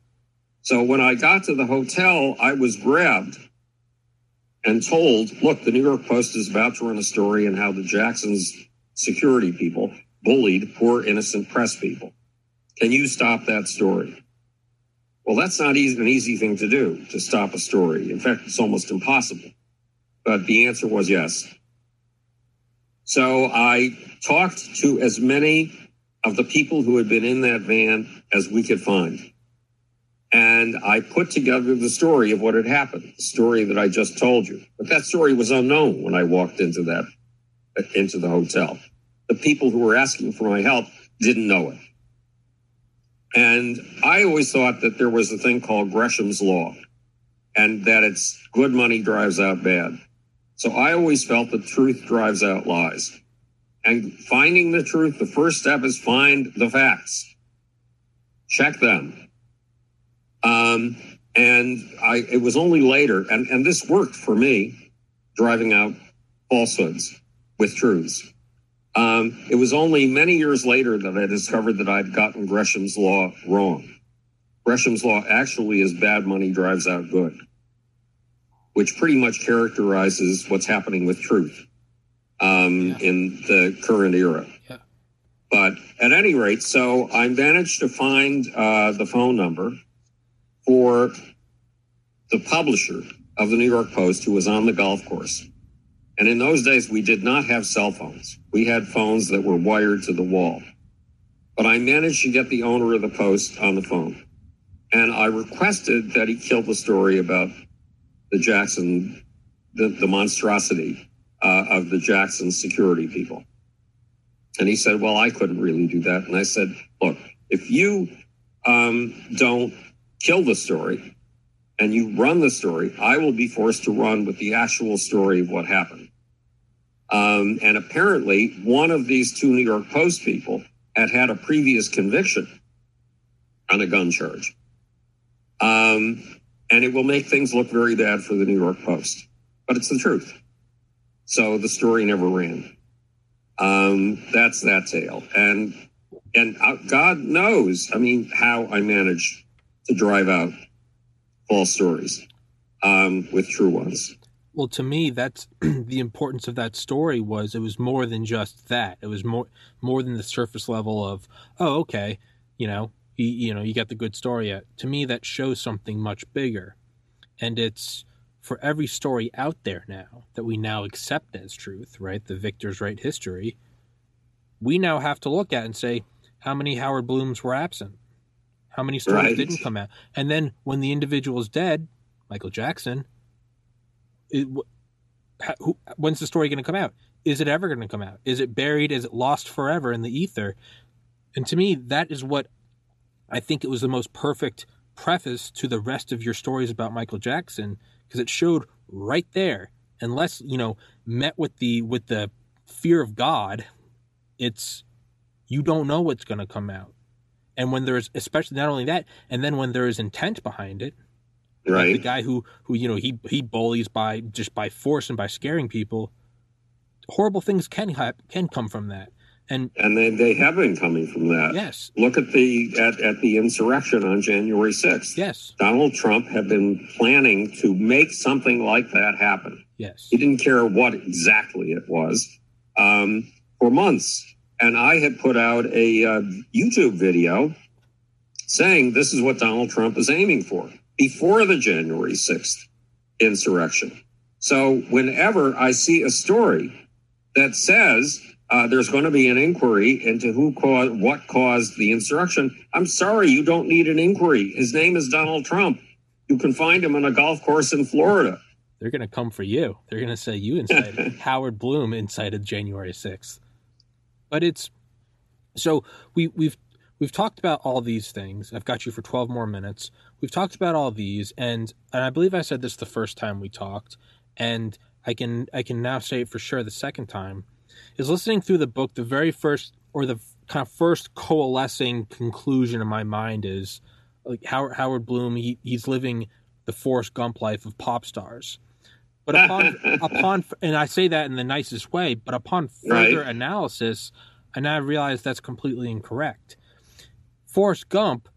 So when I got to the hotel, I was grabbed and told, look, the New York Post is about to run a story on how the Jacksons security people bullied poor innocent press people. Can you stop that story? Well, that's not easy, an easy thing to do, to stop a story. In fact, it's almost impossible. But the answer was yes. So I talked to as many of the people who had been in that van as we could find. And I put together the story of what had happened, the story that I just told you. But that story was unknown when I walked into that, into the hotel. The people who were asking for my help didn't know it. And I always thought that there was a thing called Gresham's Law and that it's good money drives out bad. So I always felt that truth drives out lies. And finding the truth, the first step is find the facts. Check them. Um, and I, it was only later, and, and this worked for me, driving out falsehoods with truths. Um, it was only many years later that I discovered that I'd gotten Gresham's law wrong. Gresham's law actually is bad money drives out good which pretty much characterizes what's happening with truth um, yeah. in the current era. Yeah. But at any rate, so I managed to find uh, the phone number for the publisher of the New York Post who was on the golf course. And in those days, we did not have cell phones. We had phones that were wired to the wall. But I managed to get the owner of the Post on the phone. And I requested that he kill the story about the Jackson, the, the monstrosity uh, of the Jackson security people. And he said, well, I couldn't really do that. And I said, look, if you um, don't kill the story and you run the story, I will be forced to run with the actual story of what happened. Um, and apparently, one of these two New York Post people had had a previous conviction on a gun charge. Um, and it will make things look very bad for the New York Post. But it's the truth. So the story never ran. Um, that's that tale. And and uh, God knows, I mean, how I managed to drive out false stories um, with true ones. Well, to me, that's the importance of that story was it was more than just that. It was more more than the surface level of oh, okay, you know, you, you know, you got the good story. Yet. To me, that shows something much bigger, and it's for every story out there now that we now accept as truth, right? The victors write history. We now have to look at and say how many Howard Blooms were absent, how many stories right. didn't come out, and then when the individual is dead, Michael Jackson it, who, when's the story going to come out? Is it ever going to come out? Is it buried? Is it lost forever in the ether? And to me, that is what I think it was the most perfect preface to the rest of your stories about Michael Jackson because it showed right there, unless you know met with the with the fear of God, it's you don't know what's going to come out. And when there's especially not only that, and then when there is intent behind it, right like the guy who who you know he he bullies by just by force and by scaring people horrible things can can come from that and and they, they have been coming from that. Yes. Look at the at, at the insurrection on january 6th yes. Donald trump had been planning to make something like that happen. Yes. He didn't care what exactly it was um, for months. And i had put out a uh, youtube video saying this is what donald trump is aiming for before the January 6th insurrection. So whenever I see a story that says uh, there's going to be an inquiry into who caused what caused the insurrection, I'm sorry, you don't need an inquiry. His name is Donald Trump. You can find him on a golf course in Florida. They're going to come for you. They're going to say you incited Howard Bloom incited January 6th. But it's so we we've we've talked about all these things. I've got you for 12 more minutes. We've talked about all these and and I believe I said this the first time we talked and I can I can now say it for sure the second time is listening through the book the very first or the kind of first coalescing conclusion in my mind is like Howard Howard Bloom he, he's living the Forrest Gump life of pop stars. But upon upon and I say that in the nicest way, but upon further right. analysis, and I now realize that's completely incorrect Forrest Gump,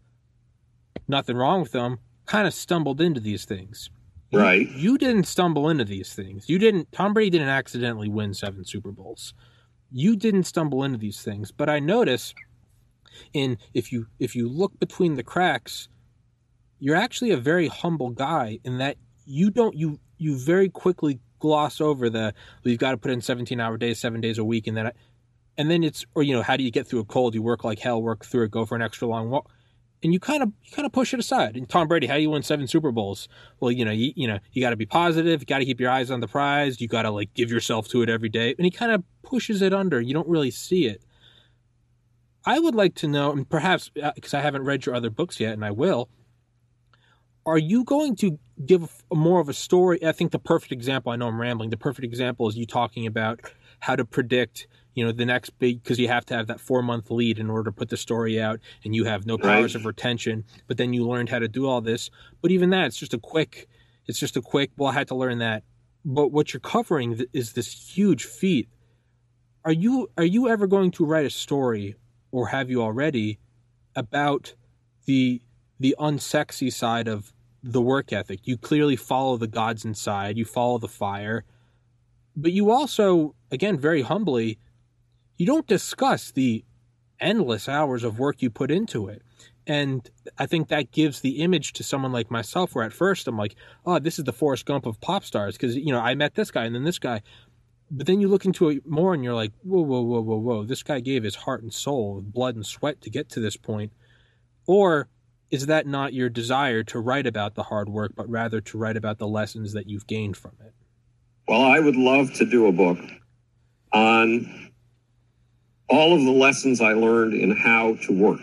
nothing wrong with him, kind of stumbled into these things. Right. You, you didn't stumble into these things. You didn't. Tom Brady didn't accidentally win seven Super Bowls. You didn't stumble into these things. But I notice, in if you if you look between the cracks, you're actually a very humble guy in that you don't you you very quickly gloss over the well, you've got to put in 17 hour days, seven days a week, and then I, and then it's or you know how do you get through a cold you work like hell work through it go for an extra long walk and you kind of you kind of push it aside. And tom brady how you win seven super bowls? Well you know you, you know you got to be positive you got to keep your eyes on the prize you got to like give yourself to it every day. And he kind of pushes it under you don't really see it. I would like to know and perhaps because uh, i haven't read your other books yet and i will are you going to give more of a story? I think the perfect example i know i'm rambling the perfect example is you talking about how to predict you know the next big because you have to have that four month lead in order to put the story out and you have no powers right. of retention but then you learned how to do all this. But even that it's just a quick it's just a quick well i had to learn that. But what you're covering is this huge feat. Are you are you ever going to write a story or have you already about the the unsexy side of the work ethic? You clearly follow the gods inside you follow the fire but you also again very humbly you don't discuss the endless hours of work you put into it. And I think that gives the image to someone like myself, where at first I'm like, oh, this is the Forrest Gump of pop stars. Because, you know, I met this guy and then this guy. But then you look into it more and you're like, whoa, whoa, whoa, whoa, whoa. This guy gave his heart and soul, blood and sweat to get to this point. Or is that not your desire to write about the hard work, but rather to write about the lessons that you've gained from it? Well, I would love to do a book on all of the lessons I learned in how to work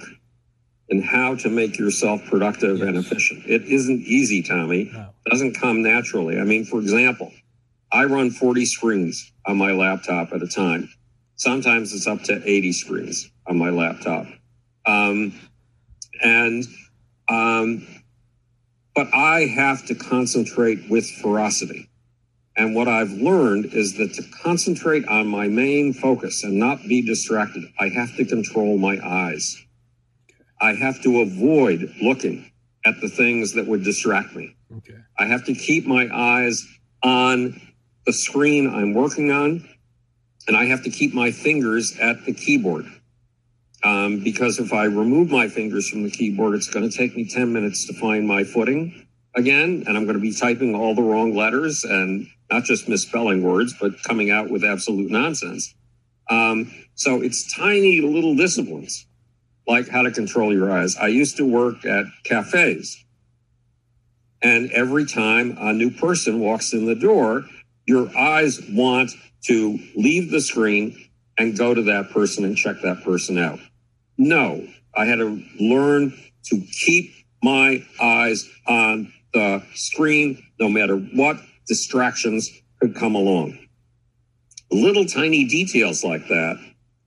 and how to make yourself productive yes. and efficient. It isn't easy, Tommy. No. It doesn't come naturally. I mean, for example, I run 40 screens on my laptop at a time. Sometimes it's up to 80 screens on my laptop. Um, and, um, but I have to concentrate with ferocity. And what I've learned is that to concentrate on my main focus and not be distracted, I have to control my eyes. I have to avoid looking at the things that would distract me. Okay. I have to keep my eyes on the screen I'm working on, and I have to keep my fingers at the keyboard. Um, because if I remove my fingers from the keyboard, it's going to take me 10 minutes to find my footing again, and I'm going to be typing all the wrong letters and not just misspelling words, but coming out with absolute nonsense. Um, so it's tiny little disciplines like how to control your eyes. I used to work at cafes. And every time a new person walks in the door, your eyes want to leave the screen and go to that person and check that person out. No, I had to learn to keep my eyes on the screen no matter what distractions could come along. Little tiny details like that.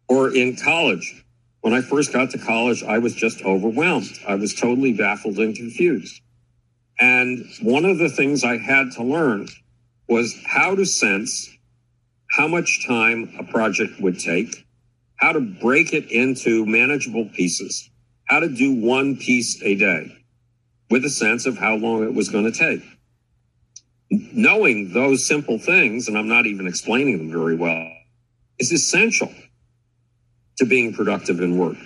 Or in college, when I first got to college, I was just overwhelmed. I was totally baffled and confused. And one of the things I had to learn was how to sense how much time a project would take, how to break it into manageable pieces, how to do one piece a day with a sense of how long it was going to take. Knowing those simple things, and I'm not even explaining them very well, is essential to being productive in work.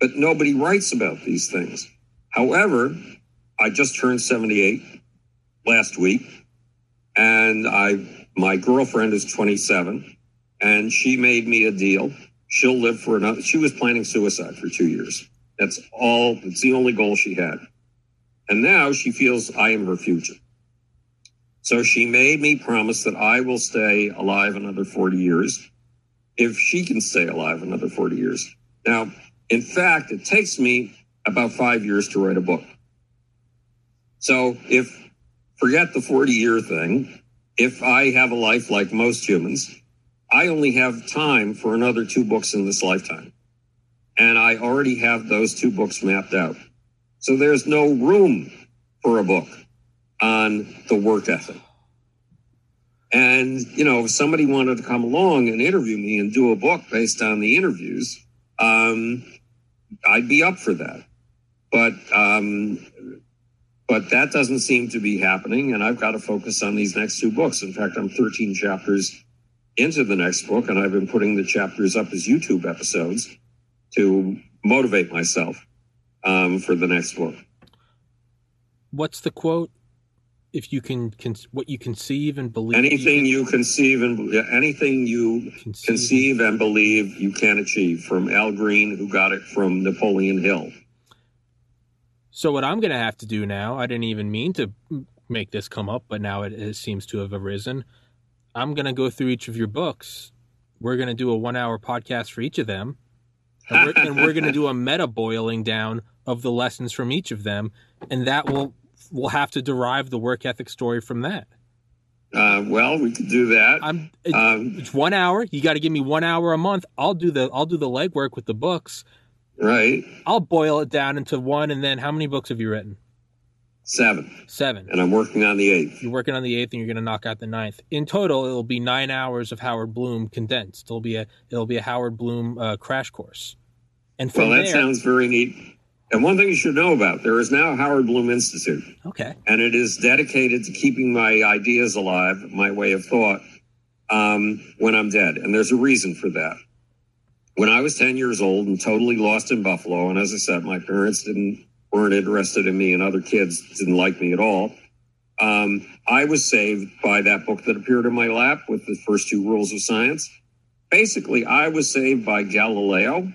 But nobody writes about these things. However, I just turned 78 last week and I my girlfriend is 27 and she made me a deal. She'll live for another she was planning suicide for 2 years. That's all it's the only goal she had. And now she feels I am her future. So she made me promise that I will stay alive another 40 years if she can stay alive another 40 years. Now, in fact, it takes me about five years to write a book. So if forget the 40 year thing, if I have a life like most humans, I only have time for another two books in this lifetime. And I already have those two books mapped out. So there's no room for a book on the work ethic. And, you know, if somebody wanted to come along and interview me and do a book based on the interviews, um, I'd be up for that. But, um, but that doesn't seem to be happening. And I've got to focus on these next two books. In fact, I'm 13 chapters into the next book, and I've been putting the chapters up as YouTube episodes to motivate myself um, for the next book. What's the quote? If you can, can what you conceive and believe. Anything you, you conceive and anything you conceive. conceive and believe you can achieve from al green who got it from napoleon hill. So what i'm going to have to do now i didn't even mean to make this come up but now it, it seems to have arisen. I'm going to go through each of your books. We're going to do a one hour podcast for each of them. And we're, and we're going to do a meta boiling down of the lessons from each of them. And that will we'll have to derive the work ethic story from that. Uh, well, we could do that. I'm, it, um, it's one hour. You got to give me one hour a month. I'll do the I'll do the legwork with the books. Right. I'll boil it down into one, and then how many books have you written? Seven. Seven. And I'm working on the eighth. You're working on the eighth, and you're going to knock out the ninth. In total, it'll be nine hours of Howard Bloom condensed. It'll be a it'll be a Howard Bloom uh, crash course. And from well, that there, sounds very neat. And one thing you should know about there is now Howard Bloom Institute. Okay. And it is dedicated to keeping my ideas alive, my way of thought, um, when I'm dead. And there's a reason for that. When I was 10 years old and totally lost in Buffalo, and as I said, my parents didn't weren't interested in me and other kids didn't like me at all. Um, I was saved by that book that appeared in my lap with the first two rules of science. Basically, I was saved by Galileo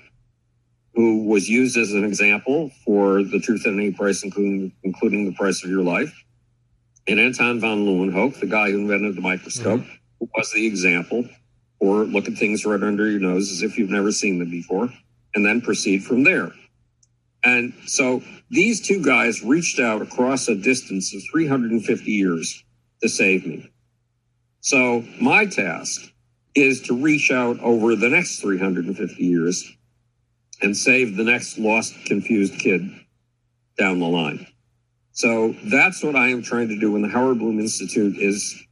who was used as an example for the truth at any price, including, including the price of your life. And Anton von Leeuwenhoek, the guy who invented the microscope, mm-hmm. was the example for look at things right under your nose as if you've never seen them before, and then proceed from there. And so these two guys reached out across a distance of 350 years to save me. So my task is to reach out over the next 350 years and save the next lost, confused kid down the line. So that's what I am trying to do when the Howard Bloom Institute is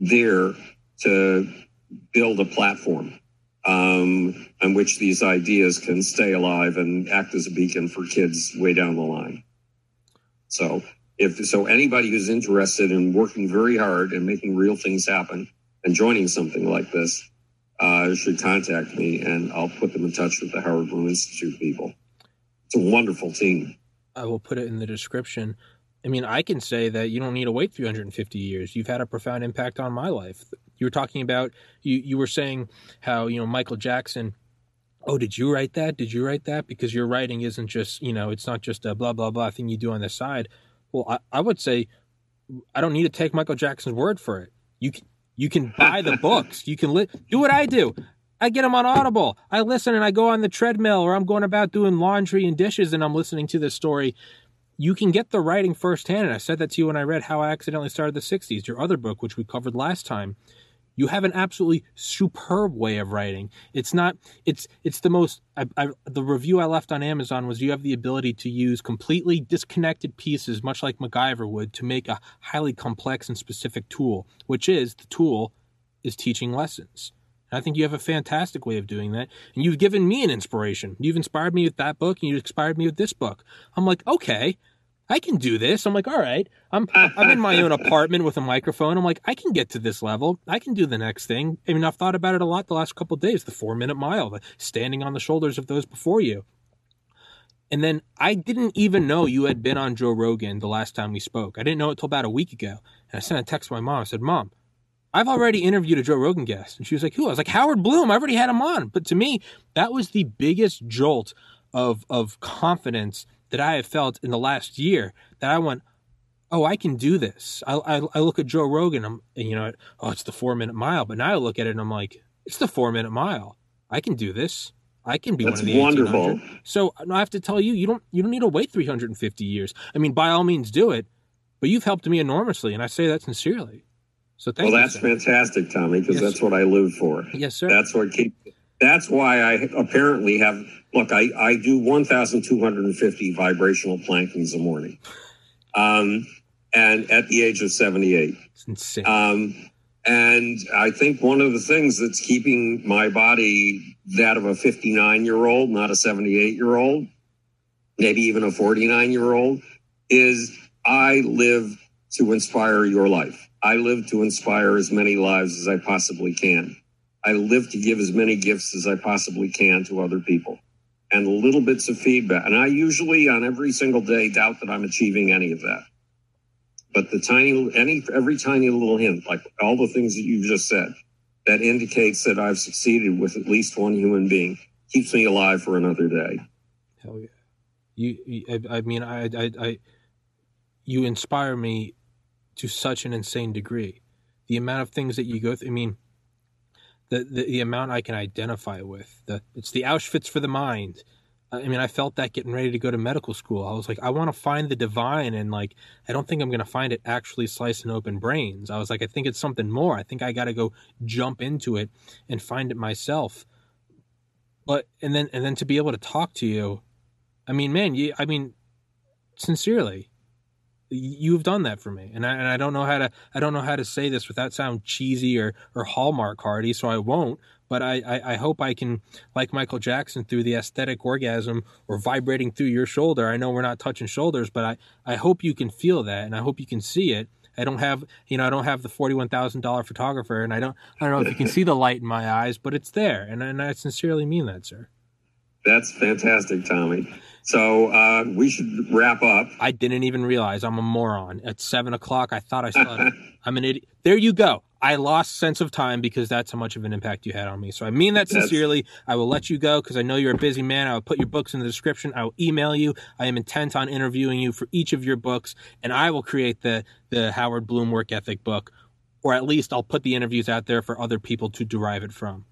there to build a platform um, on which these ideas can stay alive and act as a beacon for kids way down the line. So if so, anybody who's interested in working very hard and making real things happen and joining something like this uh, should contact me, and I'll put them in touch with the Howard Bloom Institute people. It's a wonderful team. I will put it in the description. I mean, I can say that you don't need to wait 350 years. You've had a profound impact on my life. You were talking about you. You were saying how you know Michael Jackson. Oh, did you write that? Did you write that? Because your writing isn't just you know it's not just a blah blah blah thing you do on the side. Well, I, I would say I don't need to take Michael Jackson's word for it. You can, you can buy the books. You can li- do what I do. I get them on Audible. I listen and I go on the treadmill or I'm going about doing laundry and dishes and I'm listening to this story. You can get the writing firsthand. And I said that to you when I read How I Accidentally Started the 60s, your other book, which we covered last time you have an absolutely superb way of writing. It's not it's it's the most I, I, the review i left on amazon was you have the ability to use completely disconnected pieces much like macgyver would to make a highly complex and specific tool which is the tool is teaching lessons. And i think you have a fantastic way of doing that. And you've given me an inspiration. You've inspired me with that book and you inspired me with this book. I'm like okay I can do this. I'm like, all right, I'm I'm in my own apartment with a microphone. I'm like, I can get to this level. I can do the next thing. I mean, I've thought about it a lot the last couple days. The four minute mile, the standing on the shoulders of those before you. And then I didn't even know you had been on Joe Rogan the last time we spoke. I didn't know it till about a week ago. And I sent a text to my mom. I said, Mom, I've already interviewed a Joe Rogan guest. And she was like, Who? I was like, Howard Bloom. I already had him on. But to me, that was the biggest jolt of of confidence that I have felt in the last year that I went, oh, I can do this. I, I, I look at Joe Rogan, I'm, you know, oh, it's the four minute mile. But now I look at it and I'm like, it's the four minute mile. I can do this. I can be That's one of the wonderful. So I have to tell you, you don't you don't need to wait 350 years. I mean, by all means, do it. But you've helped me enormously, and I say that sincerely. So thank well, you. that's sir. fantastic, Tommy, because Yes, that's sir. what I live for. Yes, sir. That's what keep. That's why I apparently have. Look, I I do 1,250 vibrational plankings a morning, um, and at the age of 78. it's insane. Um, and I think one of the things that's keeping my body that of a 59 year old, not a 78 year old, maybe even a 49 year old, is I live to inspire your life. I live to inspire as many lives as I possibly can. I live to give as many gifts as I possibly can to other people and little bits of feedback. And I usually on every single day doubt that I'm achieving any of that. But the tiny, any, every tiny little hint, like all the things that you've just said, that indicates that I've succeeded with at least one human being keeps me alive for another day. Hell yeah. You, I, I mean, I, I, I, you inspire me to such an insane degree. The amount of things that you go through. I mean, the, the the amount I can identify with. The it's the Auschwitz for the mind. I mean, I felt that getting ready to go to medical school. I was like, I want to find the divine, and like, I don't think I'm going to find it actually slicing open brains. I was like, I think it's something more. I think I got to go jump into it and find it myself. But and then and then to be able to talk to you, I mean, man, you, I mean, sincerely, you've done that for me, and I, and I don't know how to I don't know how to say this without sound cheesy or or hallmark hardy, so I won't. But I, I, I hope I can, like Michael Jackson, through the aesthetic orgasm or vibrating through your shoulder. I know we're not touching shoulders, but I, I hope you can feel that, and I hope you can see it. I don't have, you know, I don't have the forty-one thousand dollar photographer, and I don't, I don't know if you can see the light in my eyes, but it's there, and and I sincerely mean that, sir. That's fantastic, Tommy. So uh, we should wrap up. I didn't even realize I'm a moron. At seven o'clock, I thought I saw. I'm an idiot. There you go. I lost sense of time because that's how much of an impact you had on me. So I mean that That's- sincerely. I will let you go because I know you're a busy man. I will put your books in the description. I will email you. I am intent on interviewing you for each of your books, and I will create the the Howard Bloom work ethic book, or at least I'll put the interviews out there for other people to derive it from.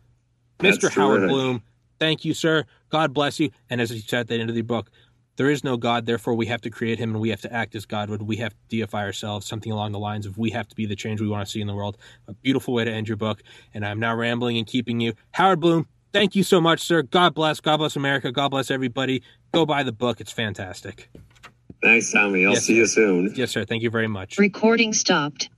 That's Mr. Howard. Bloom, thank you, sir. God bless you. And as he said at the end of the book, there is no God, therefore we have to create him and we have to act as God would. We have to deify ourselves, something along the lines of we have to be the change we want to see in the world. A beautiful way to end your book. And I'm now rambling and keeping you. Howard Bloom, thank you so much, sir. God bless. God bless America. God bless everybody. Go buy the book. It's fantastic. Thanks, Tommy. I'll Yes, see you soon. Yes, sir. Thank you very much. Recording stopped.